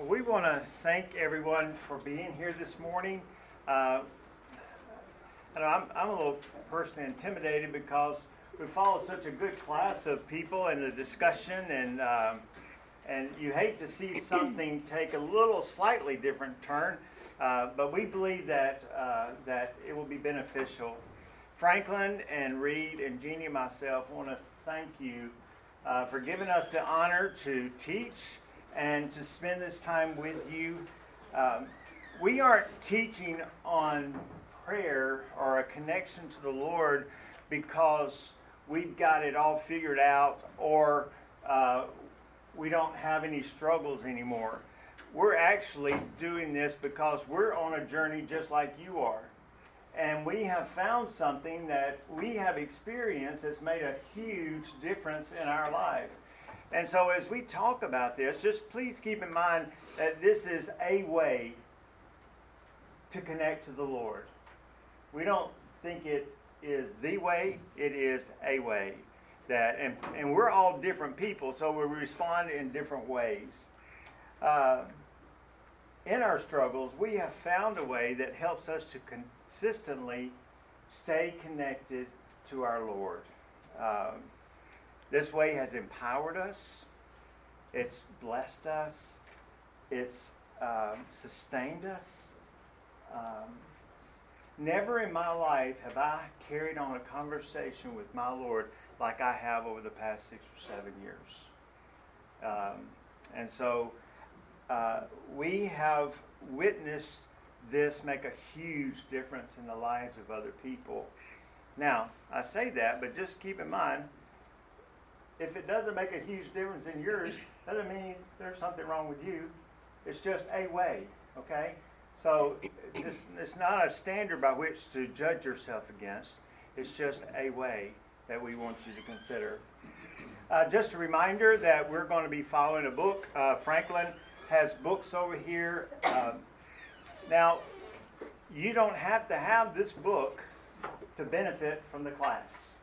Well, we want to thank everyone for being here this morning. Uh, and I'm, I'm a little personally intimidated because we followed such a good class of people and the discussion, and um, and you hate to see something take a little slightly different turn, uh, but we believe that uh, that it will be beneficial. Franklin and Reed and Jeannie and myself want to thank you uh, for giving us the honor to teach and to spend this time with you. Um, we aren't teaching on prayer or a connection to the Lord because we've got it all figured out or uh, we don't have any struggles anymore. We're actually doing this because we're on a journey just like you are. And we have found something that we have experienced that's made a huge difference in our life. And so, as we talk about this, just please keep in mind that this is a way to connect to the Lord. We don't think it is the way, it is a way. That, and, and we're all different people, so we respond in different ways. Uh, in our struggles, we have found a way that helps us to consistently stay connected to our Lord. Um, this way has empowered us, it's blessed us, it's um, sustained us. Um, never in my life have I carried on a conversation with my Lord like I have over the past six or seven years. Um, and so uh, we have witnessed this make a huge difference in the lives of other people. Now, I say that, but just keep in mind if it doesn't make a huge difference in yours, that doesn't mean there's something wrong with you. It's just a way, okay? So this, it's not a standard by which to judge yourself against. It's just a way that we want you to consider. Uh, just a reminder that we're going to be following a book. Uh, Franklin has books over here. Um, now, you don't have to have this book to benefit from the class.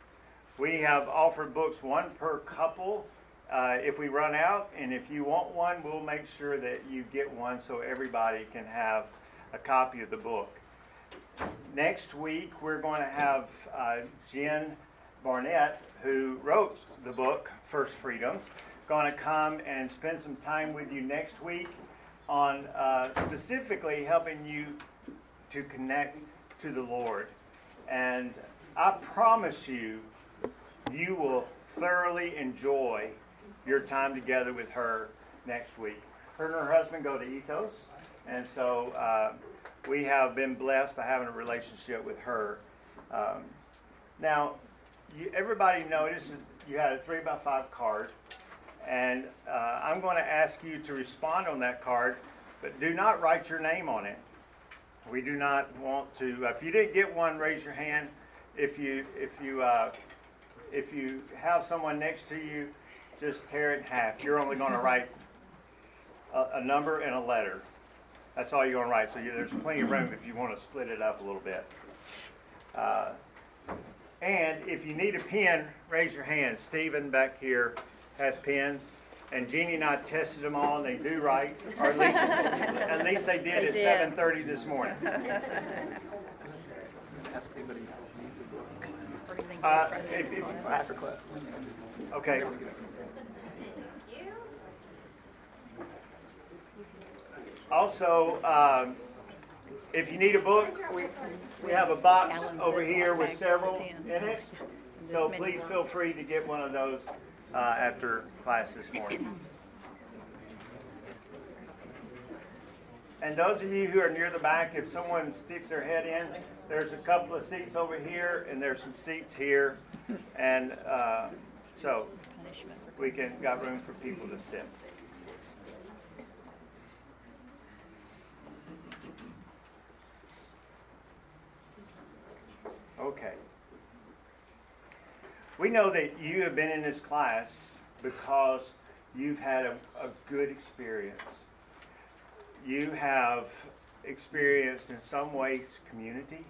We have offered books one per couple uh, if we run out, and if you want one, we'll make sure that you get one so everybody can have a copy of the book. Next week, we're going to have uh, Jen Barnett, who wrote the book First Freedoms, going to come and spend some time with you next week on uh, specifically helping you to connect to the Lord. And I promise you, you will thoroughly enjoy your time together with her next week. Her and her husband go to Ethos, and so uh, we have been blessed by having a relationship with her. Um, now, you, everybody noticed you had a three by five card, and uh, I'm going to ask you to respond on that card, but do not write your name on it. We do not want to. If you didn't get one, raise your hand. If you if you uh, if you have someone next to you, just tear it in half. You're only going to write a, a, number and a letter. That's all you're going to write. So you, there's plenty of room if you want to split it up a little bit. Uh, and if you need a pen, raise your hand. Stephen back here has pens. And Jeannie and I tested them all, and they do write, or at least, at least they did they at 7:30 this morning. Ask anybody needs a book. Uh, if, if, after class. Okay. Also, um, if you need a book, we, we have a box over here with several in it. So please feel free to get one of those uh, after class this morning. And those of you who are near the back, if someone sticks their head in, there's a couple of seats over here, and there's some seats here, and uh, so we can got room for people to sit. Okay. We know that you have been in this class because you've had a, a good experience. You have experienced in some ways community.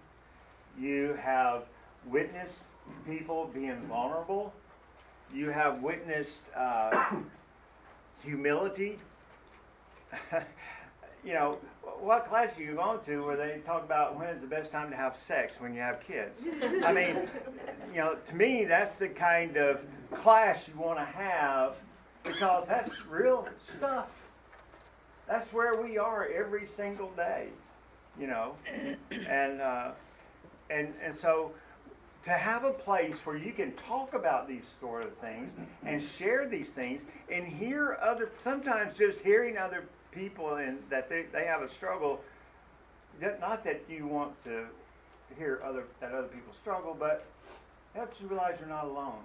You have witnessed people being vulnerable. You have witnessed uh, humility. you know, what class are you going to where they talk about when is the best time to have sex when you have kids? I mean, you know, to me, that's the kind of class you want to have because that's real stuff. That's where we are every single day, you know, and uh, and and so to have a place where you can talk about these sort of things and share these things and hear other sometimes just hearing other people and that they, they have a struggle not that you want to hear other that other people struggle but helps you realize you're not alone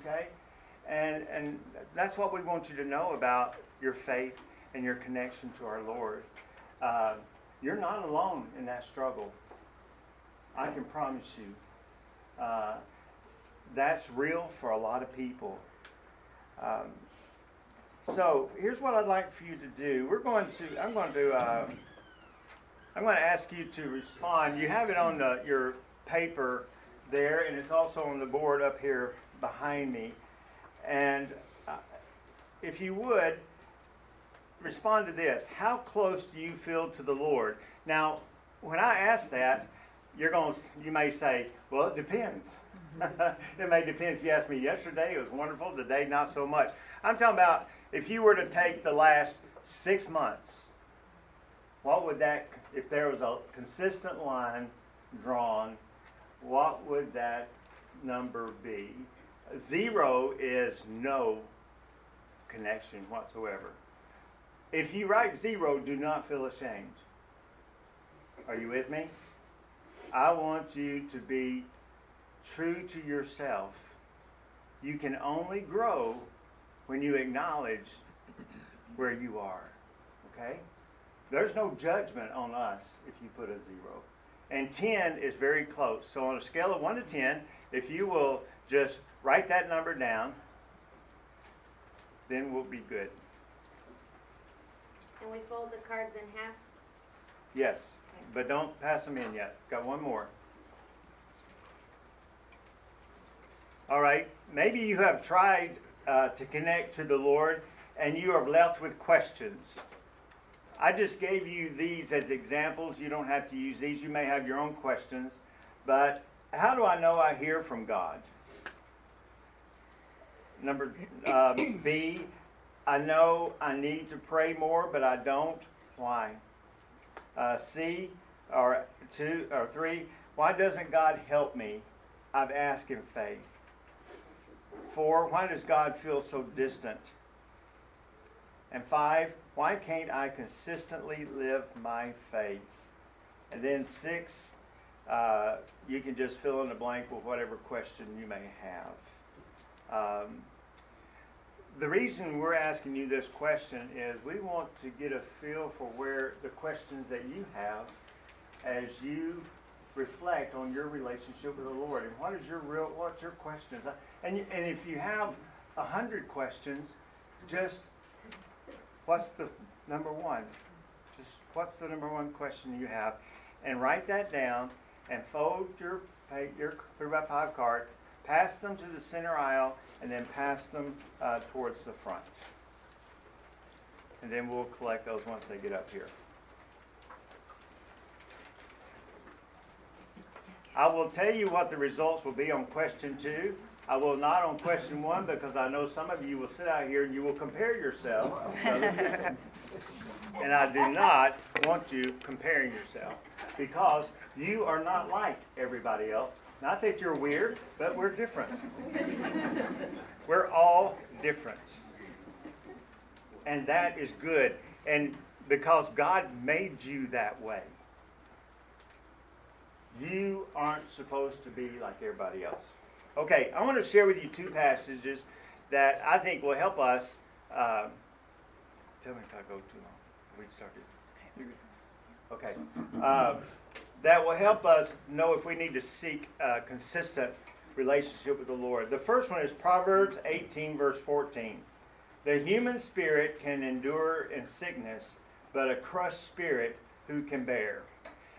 okay? And and that's what we want you to know about your faith and your connection to our lord. Uh, you're not alone in that struggle i can promise you uh, that's real for a lot of people. Um, so here's what I'd like for you to do. We're going to. I'm going to. Uh, I'm going to ask you to respond. You have it on the, your paper there, and it's also on the board up here behind me. And uh, if you would respond to this, how close do you feel to the Lord? Now, when I ask that, you're going you may say, well, it depends. it may depend. If you asked me yesterday, it was wonderful. Today, not so much. I'm talking about if you were to take the last six months, what would that, if there was a consistent line drawn, what would that number be? Zero is no connection whatsoever. If you write zero, do not feel ashamed. Are you with me? I want you to be true to yourself. You can only grow when you acknowledge where you are. Okay? There's no judgment on us if you put a zero. And 10 is very close. So on a scale of 1 to 10, if you will just write that number down, then we'll be good. And we fold the cards in half? Yes but don't pass them in yet. Got one more. All right, maybe you have tried uh, to connect to the Lord and you are left with questions. I just gave you these as examples. You don't have to use these. You may have your own questions. But how do I know I hear from God? Number uh, B, I know I need to pray more, but I don't. Why? Uh, C, or two or three, why doesn't God help me? I've asked in faith. Four, why does God feel so distant? And five, why can't I consistently live my faith? And then six, uh, you can just fill in the blank with whatever question you may have. Um, the reason we're asking you this question is we want to get a feel for where the questions that you have as you reflect on your relationship with the Lord and what is your real what's your questions and and if you have a hundred questions, just what's the number one? Just what's the number one question you have, and write that down and fold your your three by five card, pass them to the center aisle, and then pass them uh, towards the front. And then we'll collect those once they get up here. I will tell you what the results will be on question two. I will not on question one because I know some of you will sit out here and you will compare yourself. and I do not want you comparing yourself because you are not like everybody else. Not that you're weird, but we're different. we're all different. And that is good. And because God made you that way. You aren't supposed to be like everybody else. Okay, I want to share with you two passages that I think will help us. Uh, tell me if I go too long. We started. Okay. Uh, that will help us know if we need to seek a consistent relationship with the Lord. The first one is Proverbs 18, verse 14. The human spirit can endure in sickness, but a crushed spirit who can bear?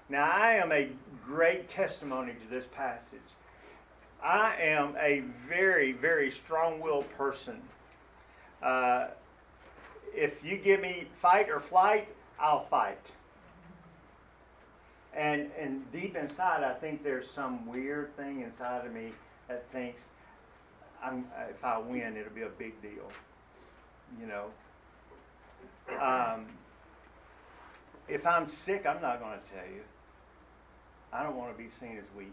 Now, I am a great testimony to this passage. I am a very, very strong willed person. Uh, if you give me fight or flight, I'll fight. And and deep inside, I think there's some weird thing inside of me that thinks, I'm, if I win, it'll be a big deal. You know. Um, if I'm sick, I'm not going to tell you. I don't want to be seen as weak.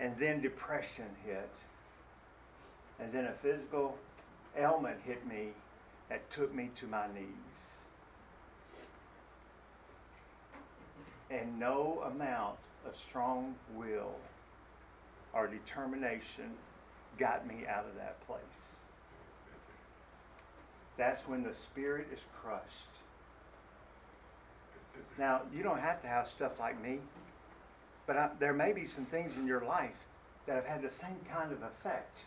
And then depression hit. And then a physical ailment hit me that took me to my knees. And no amount of strong will or determination got me out of that place. That's when the spirit is crushed. Now, you don't have to have stuff like me, but I, there may be some things in your life that have had the same kind of effect.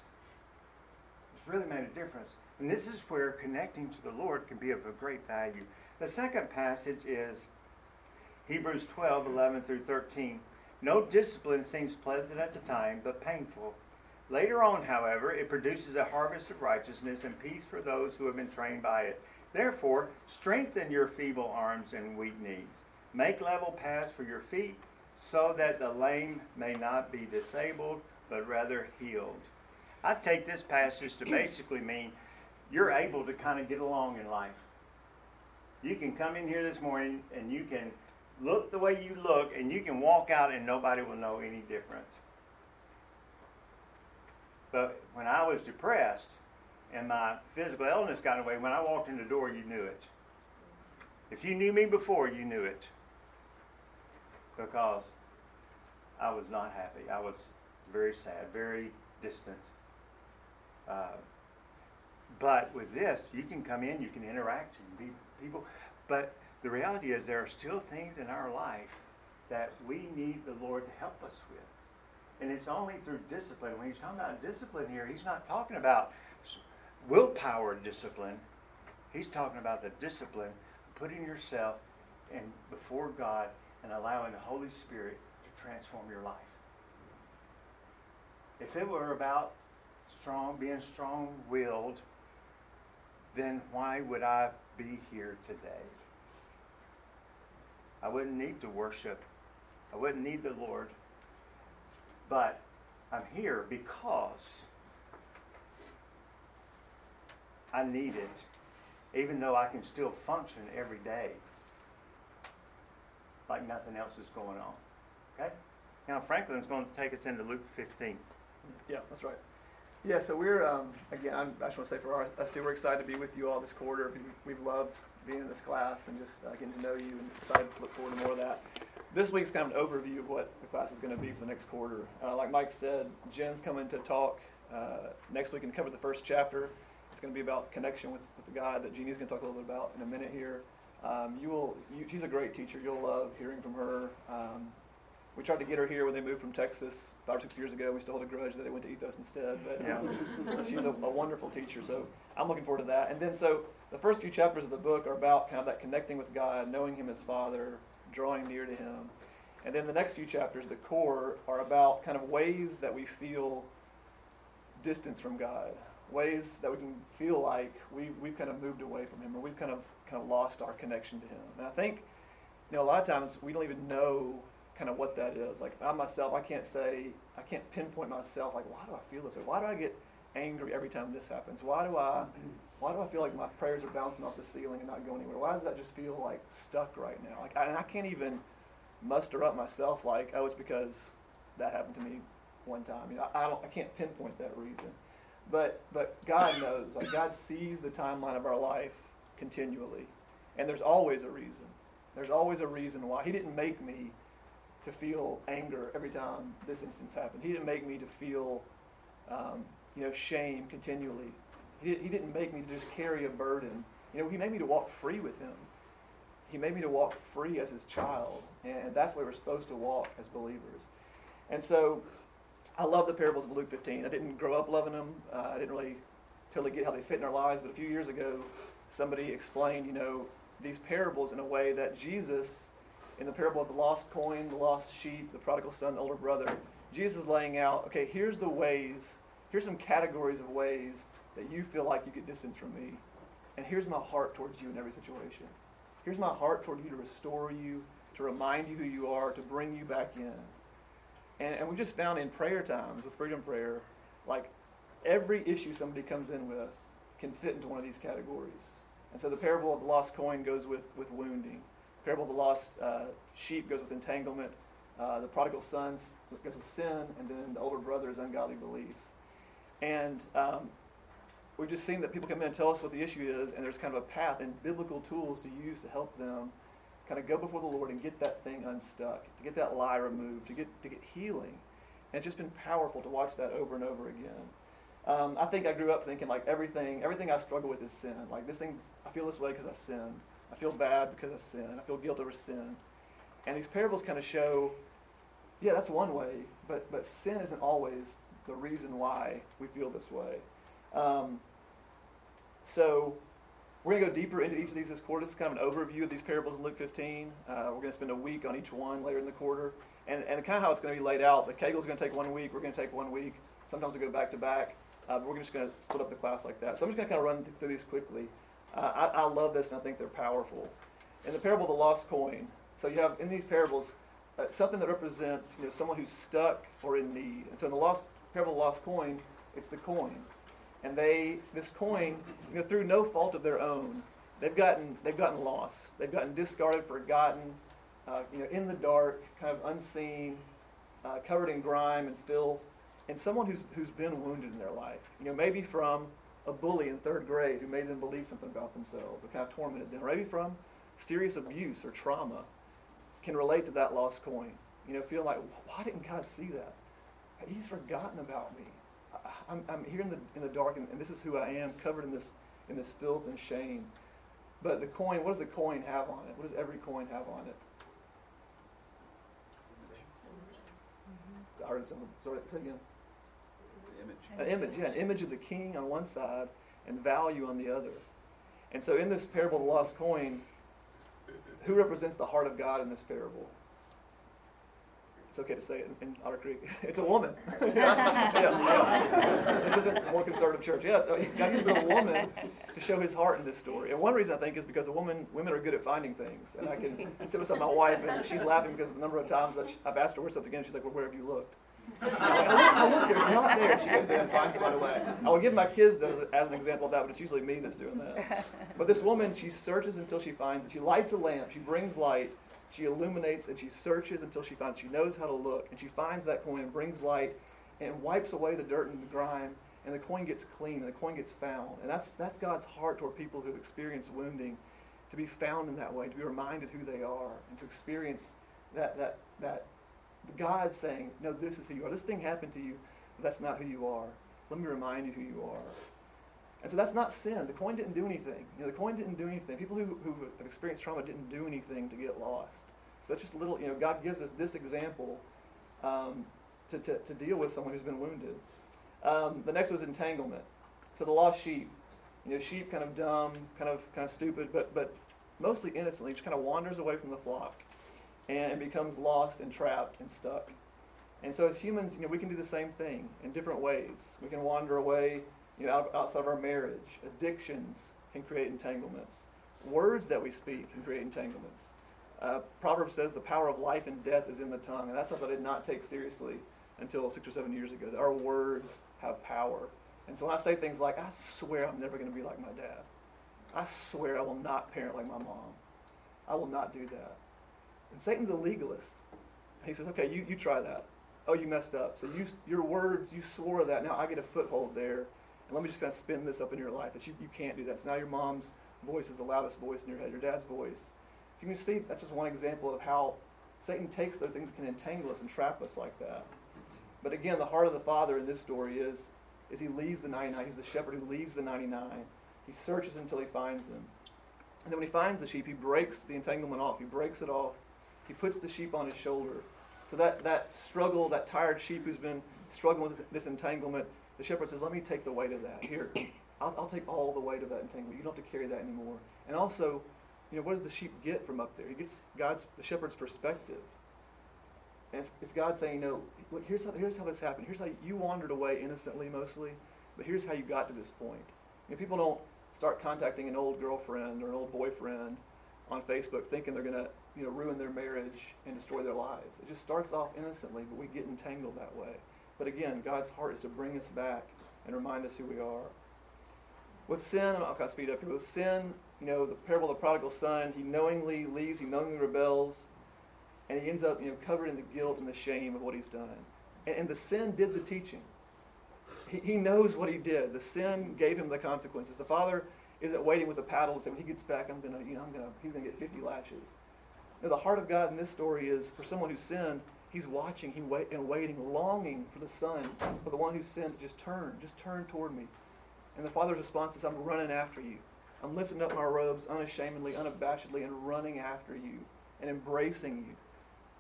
It's really made a difference. And this is where connecting to the Lord can be of a great value. The second passage is Hebrews 12, 11 through 13. No discipline seems pleasant at the time, but painful. Later on, however, it produces a harvest of righteousness and peace for those who have been trained by it. Therefore, strengthen your feeble arms and weak knees. Make level paths for your feet, so that the lame may not be disabled, but rather healed. I take this passage to basically mean you're able to kind of get along in life. You can come in here this morning and you can look the way you look, and you can walk out and nobody will know any difference. But when I was depressed and my physical illness got away, when I walked in the door, you knew it. If you knew me before, you knew it. Because I was not happy. I was very sad, very distant. Uh, but with this, you can come in, you can interact, you can be people. But the reality is, there are still things in our life that we need the Lord to help us with. And it's only through discipline. When he's talking about discipline here, he's not talking about willpower discipline. He's talking about the discipline putting yourself in before God and allowing the Holy Spirit to transform your life. If it were about strong, being strong-willed, then why would I be here today? I wouldn't need to worship. I wouldn't need the Lord. But I'm here because I need it, even though I can still function every day like nothing else is going on. Okay? Now, Franklin's going to take us into Luke 15. Yeah, that's right. Yeah, so we're, um, again, I'm, i just want to say for our, us too, we're excited to be with you all this quarter. We, have loved being in this class and just uh, getting to know you and excited to look forward to more of that this week's kind of an overview of what the class is going to be for the next quarter. Uh, like Mike said, Jen's coming to talk uh, next week and cover the first chapter. It's going to be about connection with, with the God that Jeannie's going to talk a little bit about in a minute here. Um, you will. You, she's a great teacher. You'll love hearing from her. Um, we tried to get her here when they moved from Texas five or six years ago. We still hold a grudge that they went to Ethos instead, but um, she's a, a, wonderful teacher. So I'm looking forward to that. And then, so the first few chapters of the book are about kind of that connecting with God, knowing Him as Father, drawing near to Him. And then the next few chapters, the core, are about kind of ways that we feel distance from God, ways that we can feel like we've, we've kind of moved away from Him or we've kind of kind of lost our connection to Him. And I think, you know, a lot of times we don't even know kind of what that is. Like I myself, I can't say, I can't pinpoint myself. Like, why do I feel this way? Why do I get angry every time this happens? Why do I, why do I feel like my prayers are bouncing off the ceiling and not going anywhere? Why does that just feel like stuck right now? Like, I, and I can't even muster up myself like, oh, it's because that happened to me one time. You know, I, I don't, I can't pinpoint that reason, but but God knows. Like God sees the timeline of our life continually, and there's always a reason. There's always a reason why He didn't make me to feel anger every time this instance happened. He didn't make me to feel, um, you know, shame continually. He, he didn't make me to just carry a burden. You know, He made me to walk free with Him. He made me to walk free as His child, and that's the way we're supposed to walk as believers. And so, I love the parables of Luke 15. I didn't grow up loving them. Uh, I didn't really totally get how they fit in our lives. But a few years ago, somebody explained, you know, these parables in a way that Jesus, in the parable of the lost coin, the lost sheep, the prodigal son, the older brother, Jesus is laying out, okay, here's the ways, here's some categories of ways that you feel like you get distance from me. And here's my heart towards you in every situation. Here's my heart toward you to restore you, to remind you who you are, to bring you back in. And, and we just found in prayer times with Freedom Prayer, like every issue somebody comes in with can fit into one of these categories. And so the parable of the lost coin goes with, with wounding. The parable of the lost uh, sheep goes with entanglement. Uh, the prodigal son goes with sin, and then the older brother is ungodly beliefs. And um, we've just seen that people come in and tell us what the issue is, and there's kind of a path and biblical tools to use to help them kind of go before the Lord and get that thing unstuck, to get that lie removed, to get to get healing. And it's just been powerful to watch that over and over again. Um, I think I grew up thinking like everything, everything I struggle with is sin. Like this thing, I feel this way because I sinned. I feel bad because I sin. I feel guilt over sin. And these parables kind of show, yeah, that's one way, but but sin isn't always the reason why we feel this way. Um, so we're going to go deeper into each of these this quarter. This is kind of an overview of these parables in Luke 15. Uh, we're going to spend a week on each one later in the quarter. And, and kind of how it's going to be laid out. The Kegel's going to take one week. We're going to take one week. Sometimes we go back to back. Uh, but we're just going to split up the class like that. So I'm just going to kind of run through these quickly. Uh, I, I love this and I think they're powerful. In the parable of the lost coin, so you have in these parables uh, something that represents you know someone who's stuck or in need. And so in the lost parable of the lost coin, it's the coin and they this coin, you know, through no fault of their own, they've gotten they've gotten lost. They've gotten discarded, forgotten, uh, you know, in the dark, kind of unseen, uh, covered in grime and filth, and someone who's who's been wounded in their life. You know, maybe from a bully in third grade who made them believe something about themselves or kind of tormented them, or maybe from serious abuse or trauma, can relate to that lost coin. You know, feel like, why didn't God see that? He's forgotten about me. I'm, I'm here in the, in the dark, and, and this is who I am, covered in this, in this filth and shame. But the coin, what does the coin have on it? What does every coin have on it? Artisan, mm-hmm. sorry, say again. Image. An image, yeah, an image of the king on one side and value on the other. And so in this parable of the lost coin, who represents the heart of God in this parable? It's okay to say it in, in Otter Creek. It's a woman. yeah, yeah, This isn't more conservative church. Yeah, uh, God uses a woman to show His heart in this story. And one reason I think is because a woman, women are good at finding things. And I can sit beside my wife, and she's laughing because the number of times that she, I've asked her where something again, she's like, "Well, where have you looked?" I look, I look there, it's not there. She goes there and finds it right away. I would give my kids as, as an example of that, but it's usually me that's doing that. But this woman, she searches until she finds it. She lights a lamp. She brings light she illuminates and she searches until she finds, she knows how to look, and she finds that coin and brings light and wipes away the dirt and the grime, and the coin gets clean and the coin gets found. And that's, that's God's heart toward people who experience wounding, to be found in that way, to be reminded who they are, and to experience that, that, that God saying, No, this is who you are. This thing happened to you, but that's not who you are. Let me remind you who you are. And so that's not sin. The coin didn't do anything. You know, the coin didn't do anything. People who, who have experienced trauma didn't do anything to get lost. So that's just a little, you know, God gives us this example um, to, to, to, deal with someone who's been wounded. Um, the next was entanglement. So the lost sheep. You know, sheep kind of dumb, kind of kind of stupid, but but mostly innocently, just kind of wanders away from the flock and becomes lost and trapped and stuck. And so as humans, you know, we can do the same thing in different ways. We can wander away you know, outside of our marriage. Addictions can create entanglements. Words that we speak can create entanglements. Uh, Proverbs says the power of life and death is in the tongue, and that's something I did not take seriously until six or seven years ago. That our words have power. And so when I say things like, I swear I'm never going to be like my dad, I swear I will not parent like my mom, I will not do that. And Satan's a legalist. He says, okay, you, you try that. Oh, you messed up. So you, your words, you swore that. Now I get a foothold there and let me just kind of spin this up in your life that you, you can't do that. So now your mom's voice is the loudest voice in your head, your dad's voice. So you can see that's just one example of how Satan takes those things and can entangle us and trap us like that. But again, the heart of the Father in this story is, is he leaves the 99. He's the shepherd who leaves the 99. He searches until he finds him. And then when he finds the sheep, he breaks the entanglement off. He breaks it off. He puts the sheep on his shoulder. So that, that struggle, that tired sheep who's been struggling with this, this entanglement, the shepherd says, Let me take the weight of that. Here, I'll, I'll take all the weight of that entanglement. You don't have to carry that anymore. And also, you know, what does the sheep get from up there? He gets God's, the shepherd's perspective. And it's, it's God saying, no, look, here's how, here's how this happened. Here's how you wandered away innocently mostly, but here's how you got to this point. You know, people don't start contacting an old girlfriend or an old boyfriend on Facebook thinking they're going to you know, ruin their marriage and destroy their lives. It just starts off innocently, but we get entangled that way. But again, God's heart is to bring us back and remind us who we are. With sin, I'll kind of speed up here. With sin, you know, the parable of the prodigal son, he knowingly leaves, he knowingly rebels, and he ends up, you know, covered in the guilt and the shame of what he's done. And, and the sin did the teaching. He, he knows what he did. The sin gave him the consequences. The father isn't waiting with a paddle to say, when he gets back, I'm gonna, you know, I'm gonna, he's gonna get 50 lashes. The heart of God in this story is for someone who sinned, he's watching, he wait and waiting, longing for the son, for the one who sinned just turn, just turn toward me. And the father's response is, I'm running after you. I'm lifting up my robes unashamedly, unabashedly, and running after you and embracing you.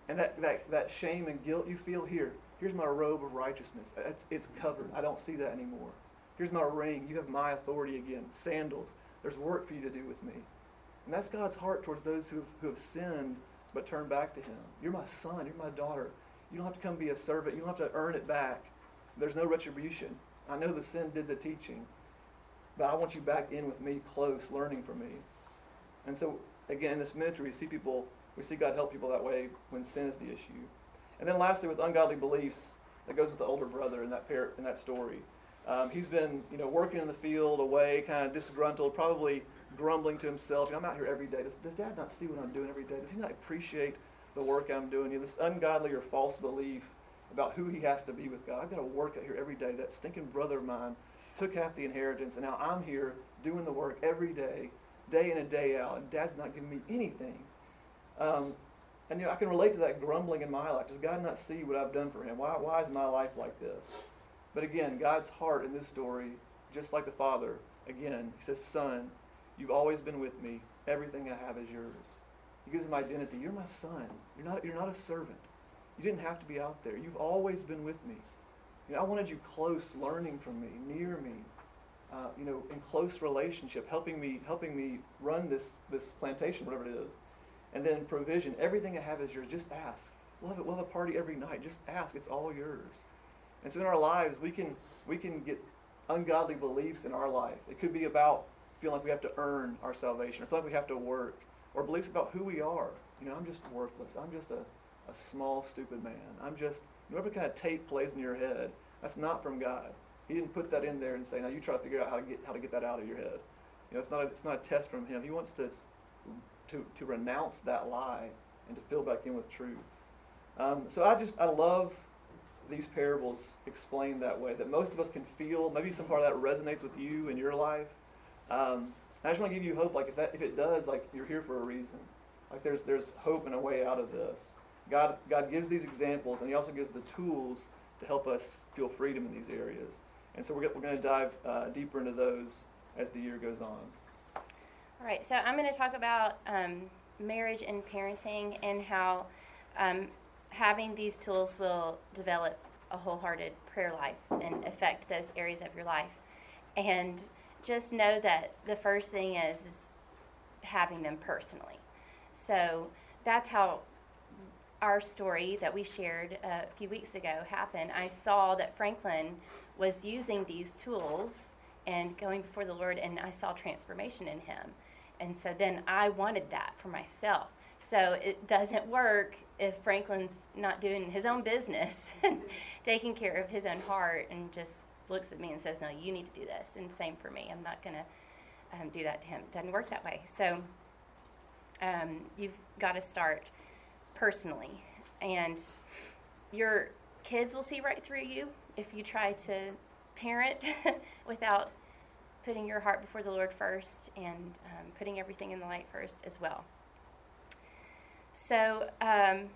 And that, that, that shame and guilt you feel here, here's my robe of righteousness. It's, it's covered. I don't see that anymore. Here's my ring. You have my authority again. Sandals. There's work for you to do with me. And that's God's heart towards those who have, who have sinned but turn back to Him. You're my son. You're my daughter. You don't have to come be a servant. You don't have to earn it back. There's no retribution. I know the sin did the teaching, but I want you back in with me, close, learning from me. And so, again, in this ministry, we see people, we see God help people that way when sin is the issue. And then, lastly, with ungodly beliefs, that goes with the older brother in that pair, in that story. Um, he's been, you know, working in the field, away, kind of disgruntled, probably grumbling to himself. You know, I'm out here every day. Does, does Dad not see what I'm doing every day? Does he not appreciate the work I'm doing? You know, this ungodly or false belief about who he has to be with God. I've got to work out here every day. That stinking brother of mine took half the inheritance, and now I'm here doing the work every day, day in and day out, and Dad's not giving me anything. Um, and you know, I can relate to that grumbling in my life. Does God not see what I've done for Him? Why, why is my life like this? But again, God's heart in this story, just like the Father, again, He says, Son, you've always been with me. Everything I have is yours. He gives him identity. You're my son. You're not, you're not a servant. You didn't have to be out there. You've always been with me. You know, I wanted you close, learning from me, near me, uh, you know, in close relationship, helping me, helping me run this, this plantation, whatever it is. And then provision. Everything I have is yours. Just ask. We'll have, a, we'll have a party every night. Just ask. It's all yours. And so in our lives, we can, we can get ungodly beliefs in our life. It could be about feeling like we have to earn our salvation, or feel like we have to work, or beliefs about who we are. You know, I'm just worthless. I'm just a, a small, stupid man. I'm just, whatever kind of tape plays in your head, that's not from God. He didn't put that in there and say, now you try to figure out how to get, how to get that out of your head. You know, it's not a, it's not a test from Him. He wants to, to, to renounce that lie and to fill back in with truth. Um, so I just, I love these parables explained that way, that most of us can feel, maybe some part of that resonates with you in your life. Um, I just want to give you hope. Like if that, if it does, like you're here for a reason. Like there's there's hope and a way out of this. God God gives these examples, and He also gives the tools to help us feel freedom in these areas. And so we're we're going to dive uh, deeper into those as the year goes on. All right. So I'm going to talk about um, marriage and parenting and how um, having these tools will develop a wholehearted prayer life and affect those areas of your life. And just know that the first thing is, is having them personally. So that's how our story that we shared a few weeks ago happened. I saw that Franklin was using these tools and going before the Lord, and I saw transformation in him. And so then I wanted that for myself. So it doesn't work if Franklin's not doing his own business and taking care of his own heart and just looks at me and says, No, you need to do this. And same for me. I'm not going to um, do that to him. It doesn't work that way. So um, you've got to start personally. And your kids will see right through you if you try to parent without putting your heart before the Lord first and um, putting everything in the light first as well. So, um,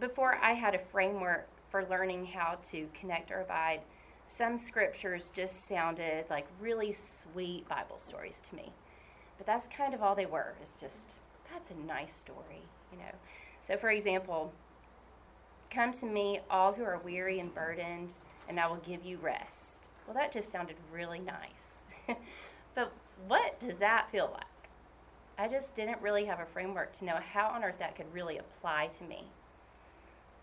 before I had a framework for learning how to connect or abide, some scriptures just sounded like really sweet Bible stories to me. But that's kind of all they were. It's just, that's a nice story, you know. So, for example, come to me, all who are weary and burdened, and I will give you rest. Well, that just sounded really nice. but what does that feel like? I just didn't really have a framework to know how on earth that could really apply to me.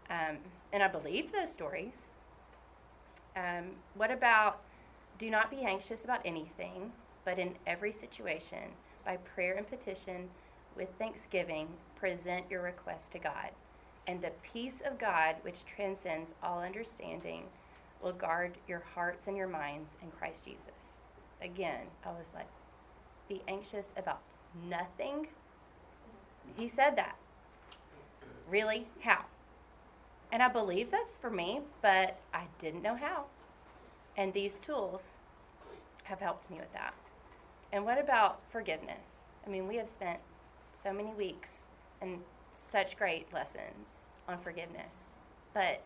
Um, and I believe those stories. Um, what about do not be anxious about anything, but in every situation, by prayer and petition, with thanksgiving, present your request to God. And the peace of God, which transcends all understanding, will guard your hearts and your minds in Christ Jesus. Again, I was like, be anxious about nothing. He said that. Really? How? And I believe that's for me, but I didn't know how. And these tools have helped me with that. And what about forgiveness? I mean, we have spent so many weeks and such great lessons on forgiveness. But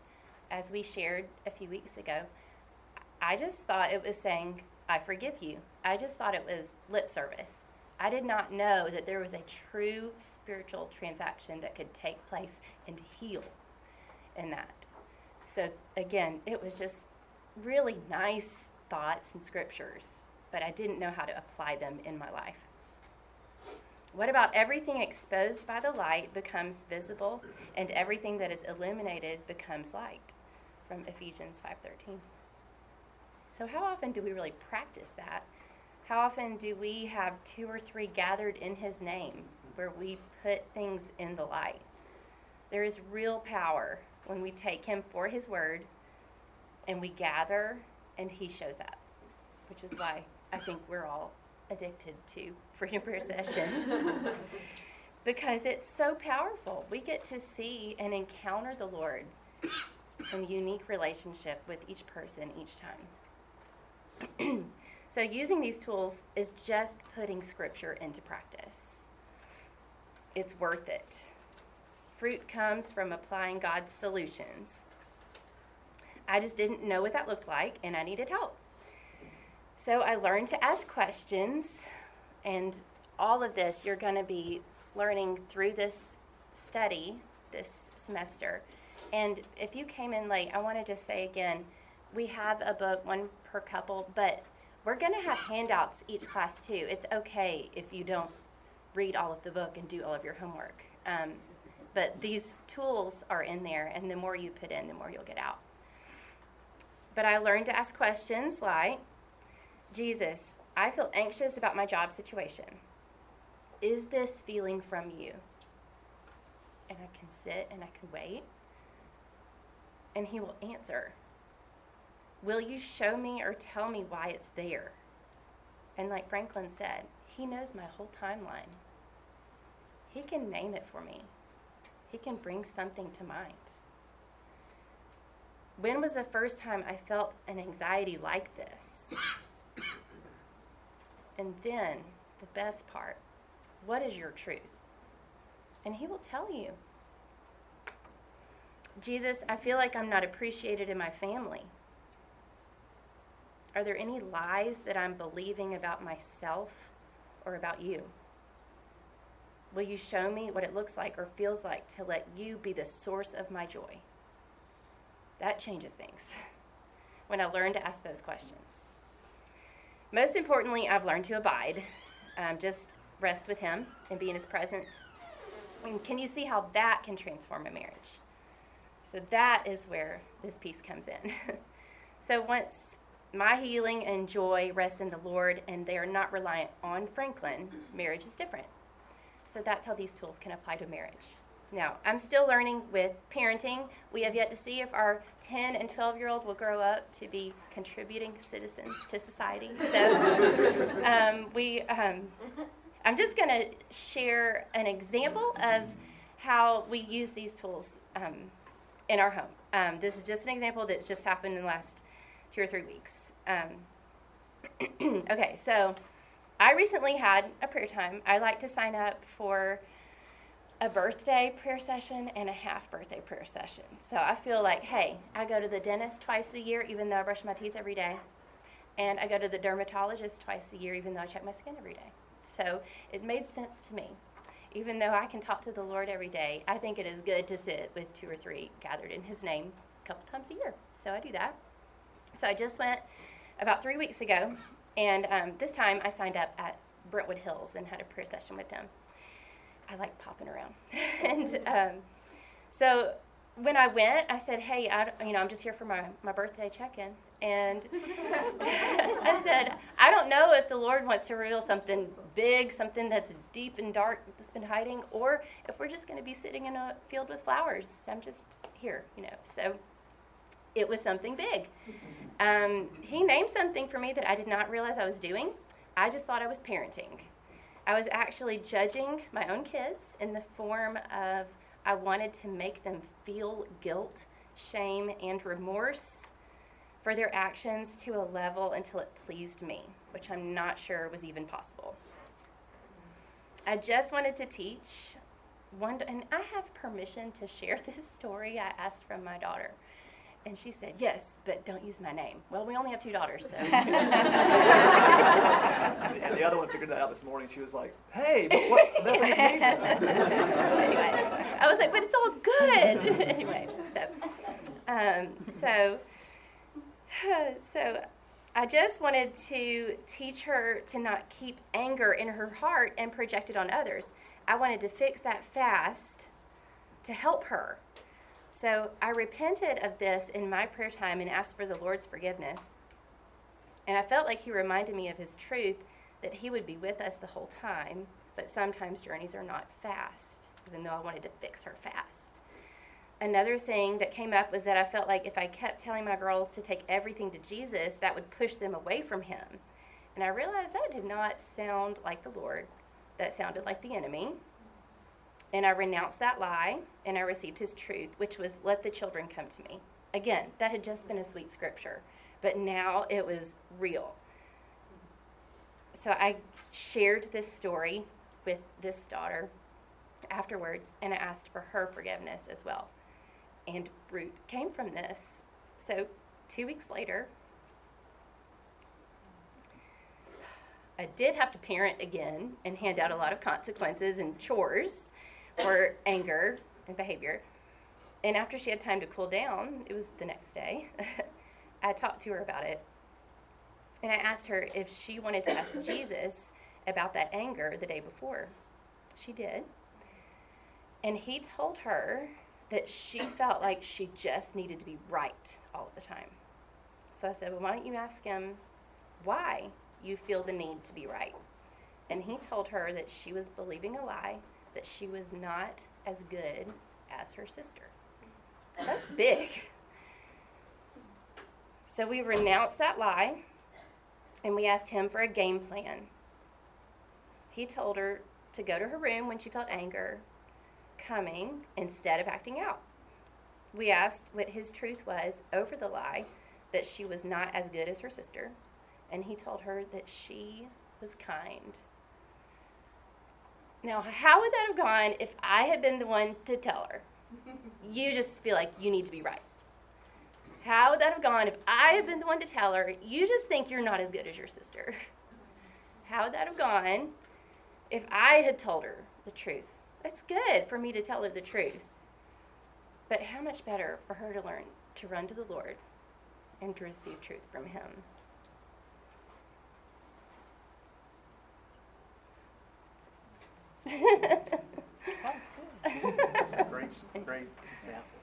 as we shared a few weeks ago, I just thought it was saying, I forgive you. I just thought it was lip service. I did not know that there was a true spiritual transaction that could take place and heal in that. So, again, it was just really nice thoughts and scriptures, but I didn't know how to apply them in my life. What about everything exposed by the light becomes visible and everything that is illuminated becomes light from Ephesians 5:13. So how often do we really practice that? How often do we have two or three gathered in his name where we put things in the light? There is real power when we take him for his word and we gather and he shows up, which is why I think we're all addicted to freedom prayer sessions because it's so powerful. We get to see and encounter the Lord in unique relationship with each person each time. so using these tools is just putting scripture into practice. It's worth it. Fruit comes from applying God's solutions. I just didn't know what that looked like and I needed help. So I learned to ask questions, and all of this you're going to be learning through this study this semester. And if you came in late, I want to just say again we have a book, one per couple, but we're going to have handouts each class too. It's okay if you don't read all of the book and do all of your homework. Um, but these tools are in there, and the more you put in, the more you'll get out. But I learned to ask questions like, Jesus, I feel anxious about my job situation. Is this feeling from you? And I can sit and I can wait. And he will answer. Will you show me or tell me why it's there? And like Franklin said, he knows my whole timeline. He can name it for me, he can bring something to mind. When was the first time I felt an anxiety like this? And then, the best part what is your truth? And He will tell you. Jesus, I feel like I'm not appreciated in my family. Are there any lies that I'm believing about myself or about you? Will you show me what it looks like or feels like to let you be the source of my joy? That changes things when I learn to ask those questions. Most importantly, I've learned to abide, um, just rest with Him and be in His presence. And can you see how that can transform a marriage? So that is where this piece comes in. so once my healing and joy rest in the Lord and they are not reliant on Franklin, marriage is different. So that's how these tools can apply to marriage. Now, I'm still learning with parenting. We have yet to see if our 10 and 12 year old will grow up to be contributing citizens to society. So, um, we, um, I'm just going to share an example of how we use these tools um, in our home. Um, this is just an example that's just happened in the last two or three weeks. Um, okay, so I recently had a prayer time. I like to sign up for a birthday prayer session and a half birthday prayer session. So I feel like, hey, I go to the dentist twice a year, even though I brush my teeth every day. And I go to the dermatologist twice a year, even though I check my skin every day. So it made sense to me. Even though I can talk to the Lord every day, I think it is good to sit with two or three gathered in His name a couple times a year. So I do that. So I just went about three weeks ago, and um, this time I signed up at Brentwood Hills and had a prayer session with them. I like popping around. and um, so when I went, I said, "Hey, I, you know, I'm just here for my, my birthday check-in," and I said, "I don't know if the Lord wants to reveal something big, something that's deep and dark that's been hiding, or if we're just going to be sitting in a field with flowers. I'm just here, you know." So it was something big. Um, he named something for me that I did not realize I was doing. I just thought I was parenting. I was actually judging my own kids in the form of I wanted to make them feel guilt, shame, and remorse for their actions to a level until it pleased me, which I'm not sure was even possible. I just wanted to teach one, and I have permission to share this story I asked from my daughter. And she said, Yes, but don't use my name. Well, we only have two daughters, so. and the other one figured that out this morning. She was like, "Hey, but what? That was me." anyway, I was like, "But it's all good." anyway, so, um, so, so, I just wanted to teach her to not keep anger in her heart and project it on others. I wanted to fix that fast to help her so I repented of this in my prayer time and asked for the Lord's forgiveness. And I felt like He reminded me of His truth that He would be with us the whole time, but sometimes journeys are not fast, even though I wanted to fix her fast. Another thing that came up was that I felt like if I kept telling my girls to take everything to Jesus, that would push them away from Him. And I realized that did not sound like the Lord, that sounded like the enemy. And I renounced that lie and I received his truth, which was, Let the children come to me. Again, that had just been a sweet scripture, but now it was real. So I shared this story with this daughter afterwards and I asked for her forgiveness as well. And fruit came from this. So two weeks later, I did have to parent again and hand out a lot of consequences and chores or anger and behavior. And after she had time to cool down, it was the next day, I talked to her about it. And I asked her if she wanted to ask Jesus about that anger the day before. She did. And he told her that she felt like she just needed to be right all the time. So I said, Well, why don't you ask him why you feel the need to be right? And he told her that she was believing a lie that she was not as good as her sister. That's big. So we renounced that lie and we asked him for a game plan. He told her to go to her room when she felt anger coming instead of acting out. We asked what his truth was over the lie that she was not as good as her sister, and he told her that she was kind now, how would that have gone if I had been the one to tell her? You just feel like you need to be right. How would that have gone if I had been the one to tell her, you just think you're not as good as your sister? How would that have gone if I had told her the truth? It's good for me to tell her the truth. But how much better for her to learn to run to the Lord and to receive truth from Him? Great, great example.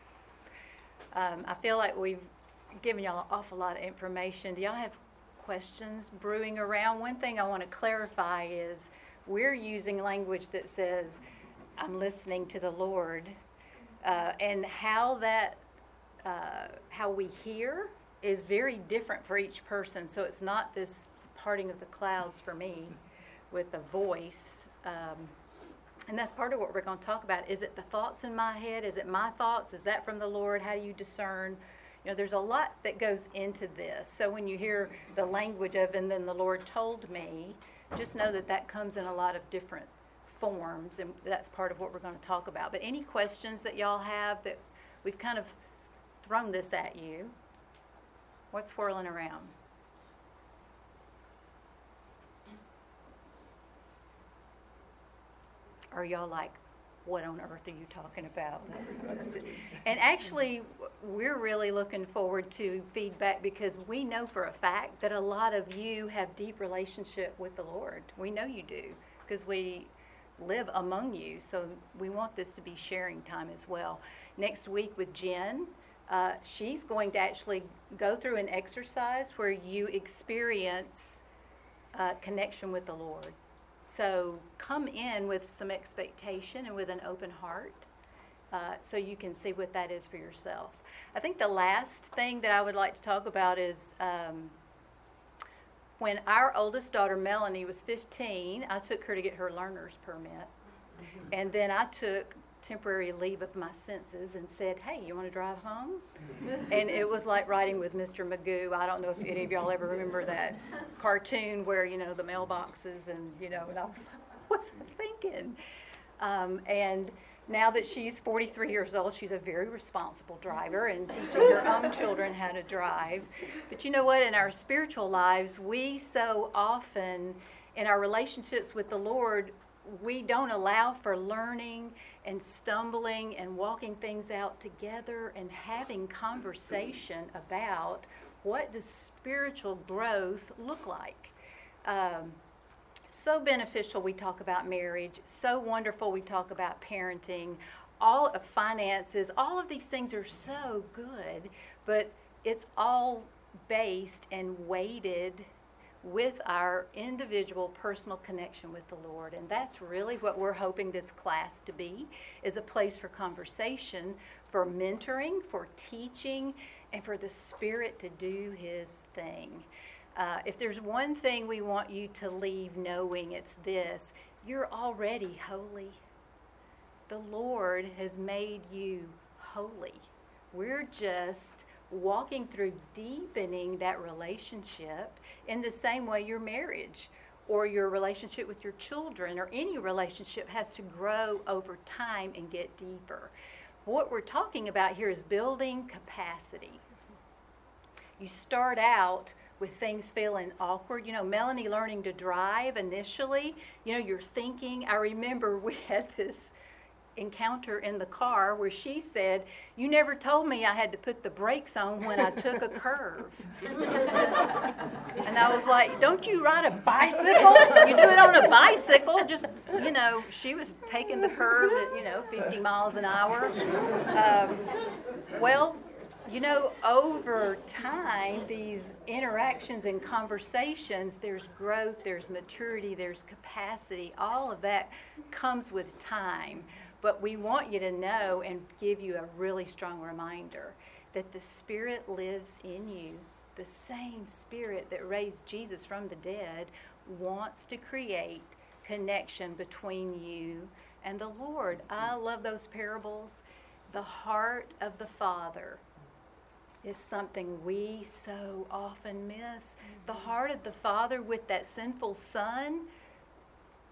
Um, I feel like we've given y'all an awful lot of information. Do y'all have questions brewing around? One thing I want to clarify is we're using language that says, I'm listening to the Lord. Uh, and how that, uh, how we hear is very different for each person. So it's not this parting of the clouds for me with a voice. Um, and that's part of what we're going to talk about. Is it the thoughts in my head? Is it my thoughts? Is that from the Lord? How do you discern? You know, there's a lot that goes into this. So when you hear the language of, and then the Lord told me, just know that that comes in a lot of different forms, and that's part of what we're going to talk about. But any questions that y'all have that we've kind of thrown this at you? What's whirling around? Are y'all like, what on earth are you talking about? and actually, we're really looking forward to feedback because we know for a fact that a lot of you have deep relationship with the Lord. We know you do because we live among you. So we want this to be sharing time as well. Next week with Jen, uh, she's going to actually go through an exercise where you experience uh, connection with the Lord. So come in with some expectation and with an open heart. Uh, so you can see what that is for yourself. I think the last thing that I would like to talk about is um, when our oldest daughter Melanie was 15, I took her to get her learner's permit. And then I took temporary leave of my senses and said, Hey, you want to drive home? and it was like riding with Mr. Magoo. I don't know if any of y'all ever remember that cartoon where, you know, the mailboxes and, you know, and I was like, What's I thinking? Um, and now that she's 43 years old, she's a very responsible driver and teaching her own children how to drive. But you know what? In our spiritual lives, we so often, in our relationships with the Lord, we don't allow for learning and stumbling and walking things out together and having conversation about what does spiritual growth look like. Um, so beneficial we talk about marriage so wonderful we talk about parenting all of finances all of these things are so good but it's all based and weighted with our individual personal connection with the lord and that's really what we're hoping this class to be is a place for conversation for mentoring for teaching and for the spirit to do his thing uh, if there's one thing we want you to leave knowing, it's this you're already holy. The Lord has made you holy. We're just walking through deepening that relationship in the same way your marriage or your relationship with your children or any relationship has to grow over time and get deeper. What we're talking about here is building capacity. You start out with things feeling awkward. You know, Melanie learning to drive initially, you know, you're thinking. I remember we had this encounter in the car where she said, You never told me I had to put the brakes on when I took a curve. and I was like, Don't you ride a bicycle? You do it on a bicycle. Just, you know, she was taking the curve at, you know, 50 miles an hour. Um, well, you know, over time, these interactions and conversations, there's growth, there's maturity, there's capacity. All of that comes with time. But we want you to know and give you a really strong reminder that the Spirit lives in you. The same Spirit that raised Jesus from the dead wants to create connection between you and the Lord. I love those parables. The heart of the Father is something we so often miss. The mm-hmm. heart of the father with that sinful son,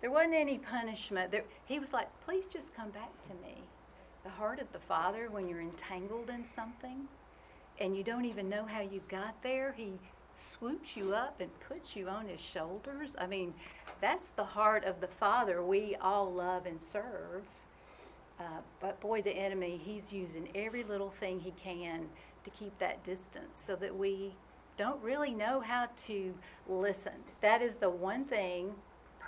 there wasn't any punishment. There, he was like, please just come back to me. The heart of the father, when you're entangled in something and you don't even know how you got there, he swoops you up and puts you on his shoulders. I mean, that's the heart of the father we all love and serve. Uh, but boy, the enemy, he's using every little thing he can to keep that distance so that we don't really know how to listen. That is the one thing,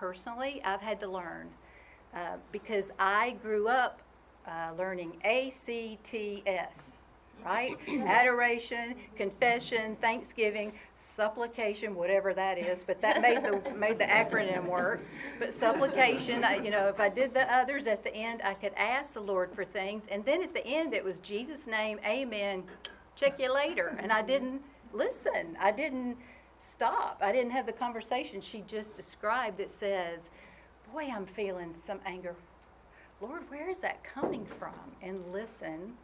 personally, I've had to learn uh, because I grew up uh, learning ACTS, right? Adoration, confession, thanksgiving, supplication, whatever that is. But that made the made the acronym work. But supplication, I, you know, if I did the others at the end, I could ask the Lord for things, and then at the end it was Jesus' name, Amen check you later. And I didn't listen. I didn't stop. I didn't have the conversation she just described that says, Boy, I'm feeling some anger. Lord, where is that coming from? And listen,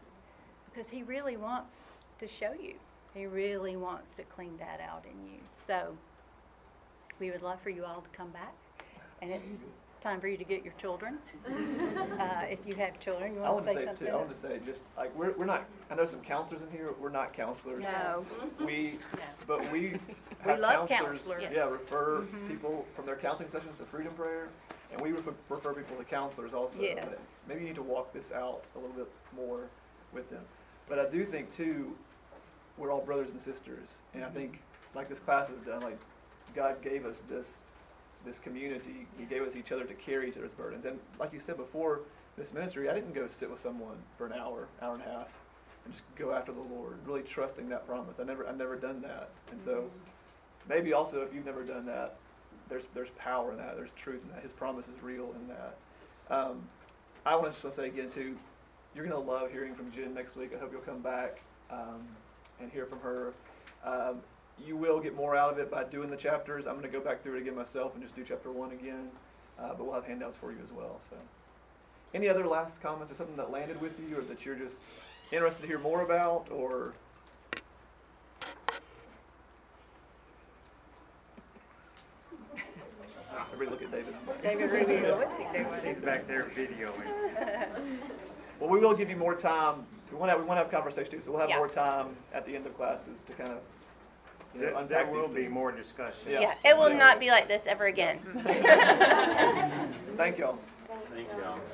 because He really wants to show you. He really wants to clean that out in you. So, we would love for you all to come back. And it's time for you to get your children. Uh, if you have children, you I want want to to say say something? too. I want to say just like we're, we're not. I know some counselors in here. We're not counselors. No. We, No. but we have love counselors. counselors. Yeah, Yes. refer Mhm. people from their counseling sessions to Freedom Prayer, and we refer, refer people to counselors also. Yes. Maybe you need to walk this out a little bit more with them. But I do think too, we're all brothers and sisters, and I think like this class has done, like God gave us this this community. He gave us each other to carry each other's burdens. And like you said before, this ministry, I didn't go sit with someone for an hour, hour and a half, and just go after the Lord, really trusting that promise. I never, I've never done that. And so, maybe also if you've never done that, there's there's power in that. There's truth in that. His promise is real in that. Um, I want to just want to say again too, you're gonna love hearing from Jen next week. I hope you'll come back um, and hear from her. Um, you will get more out of it by doing the chapters. I'm to go back through it again myself and just do chapter one again. Uh, but we'll have handouts for you as well. So, any other last comments or something that landed with you, or that you're just interested to hear more about, or everybody look at David. David Rubio, what's he He's back there videoing. Well, we will give you more time. We want to have, we want to have conversation too, so we'll have Yeah. more time at the end of classes to kind of you know, There, there will be things. more discussion. Yeah. Yeah, it will Yeah. not be like this ever again. Thank y'all. Thank you.